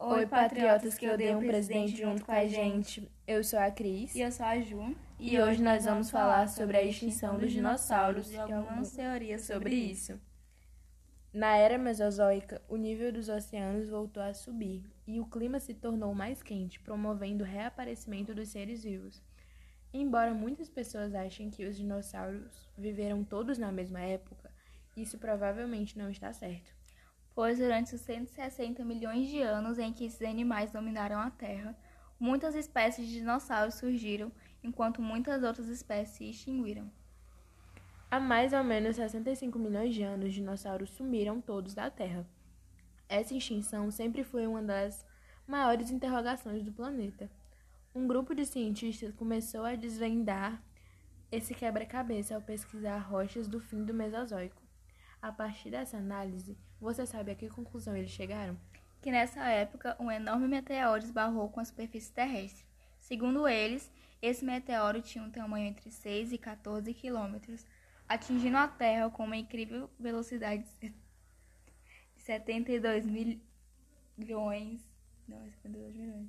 Oi, patriotas que odeiam o presidente junto com a gente. Eu sou a Cris. E eu sou a Ju. E hoje nós vamos falar sobre a extinção dos dinossauros e algumas teorias sobre isso. Na era Mesozoica, o nível dos oceanos voltou a subir e o clima se tornou mais quente, promovendo o reaparecimento dos seres vivos. Embora muitas pessoas achem que os dinossauros viveram todos na mesma época, isso provavelmente não está certo pois durante os 160 milhões de anos em que esses animais dominaram a Terra, muitas espécies de dinossauros surgiram, enquanto muitas outras espécies se extinguiram. Há mais ou menos 65 milhões de anos, dinossauros sumiram todos da Terra. Essa extinção sempre foi uma das maiores interrogações do planeta. Um grupo de cientistas começou a desvendar esse quebra-cabeça ao pesquisar rochas do fim do Mesozoico. A partir dessa análise, você sabe a que conclusão eles chegaram? Que nessa época um enorme meteoro esbarrou com a superfície terrestre. Segundo eles, esse meteoro tinha um tamanho entre 6 e 14 quilômetros, atingindo a Terra com uma incrível velocidade de 72 milhões. Não, é 72 milhões.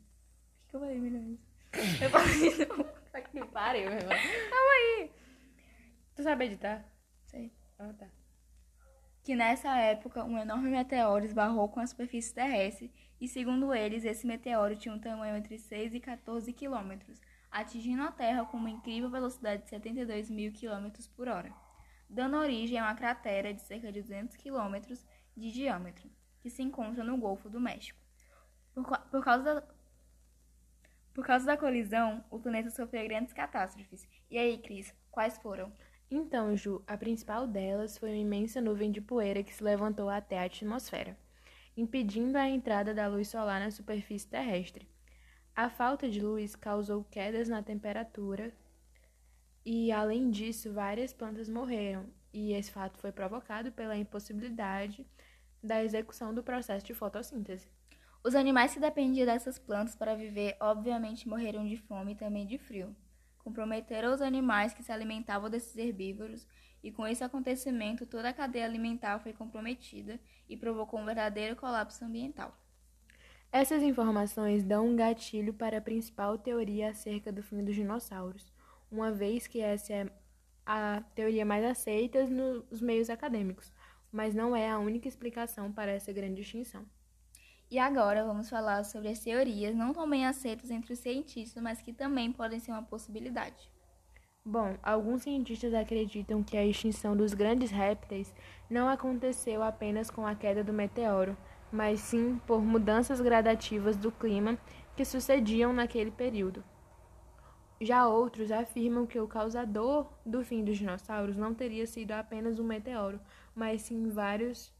Por que eu falei milhões? Eu falei de novo. Que pariu, meu irmão. Calma aí. Tu sabe editar? Sei. Ah, tá que nessa época um enorme meteoro esbarrou com a superfície terrestre e, segundo eles, esse meteoro tinha um tamanho entre 6 e 14 quilômetros, atingindo a Terra com uma incrível velocidade de 72 mil quilômetros por hora, dando origem a uma cratera de cerca de 200 quilômetros de diâmetro, que se encontra no Golfo do México. Por, por, causa da, por causa da colisão, o planeta sofreu grandes catástrofes. E aí, Cris, quais foram? Então, Ju, a principal delas foi uma imensa nuvem de poeira que se levantou até a atmosfera, impedindo a entrada da luz solar na superfície terrestre. A falta de luz causou quedas na temperatura e, além disso, várias plantas morreram, e esse fato foi provocado pela impossibilidade da execução do processo de fotossíntese. Os animais que dependiam dessas plantas para viver, obviamente, morreram de fome e também de frio comprometeram os animais que se alimentavam desses herbívoros, e com esse acontecimento toda a cadeia alimentar foi comprometida e provocou um verdadeiro colapso ambiental. Essas informações dão um gatilho para a principal teoria acerca do fim dos dinossauros, uma vez que essa é a teoria mais aceita nos meios acadêmicos, mas não é a única explicação para essa grande extinção. E agora vamos falar sobre as teorias não tão bem aceitas entre os cientistas, mas que também podem ser uma possibilidade. Bom, alguns cientistas acreditam que a extinção dos grandes répteis não aconteceu apenas com a queda do meteoro, mas sim por mudanças gradativas do clima que sucediam naquele período. Já outros afirmam que o causador do fim dos dinossauros não teria sido apenas um meteoro, mas sim vários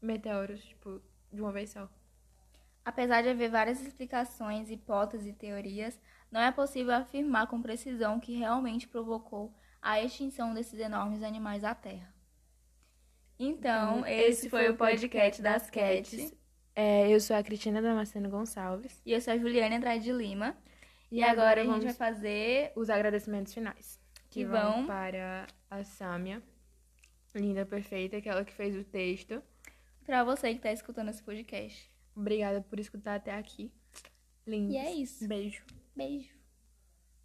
meteoros, tipo, de uma vez só. Apesar de haver várias explicações, hipóteses e teorias, não é possível afirmar com precisão que realmente provocou a extinção desses enormes animais da Terra. Então, esse foi o podcast das Cats. É, eu sou a Cristina Damasceno Gonçalves. E eu sou a Juliana Andrade de Lima. E, e agora, agora a gente vai fazer os agradecimentos finais. Que, que vão, vão para a Sâmia, linda, perfeita, que é ela que fez o texto. Para você que está escutando esse podcast. Obrigada por escutar até aqui. Lindo. E é isso. Beijo. Beijo.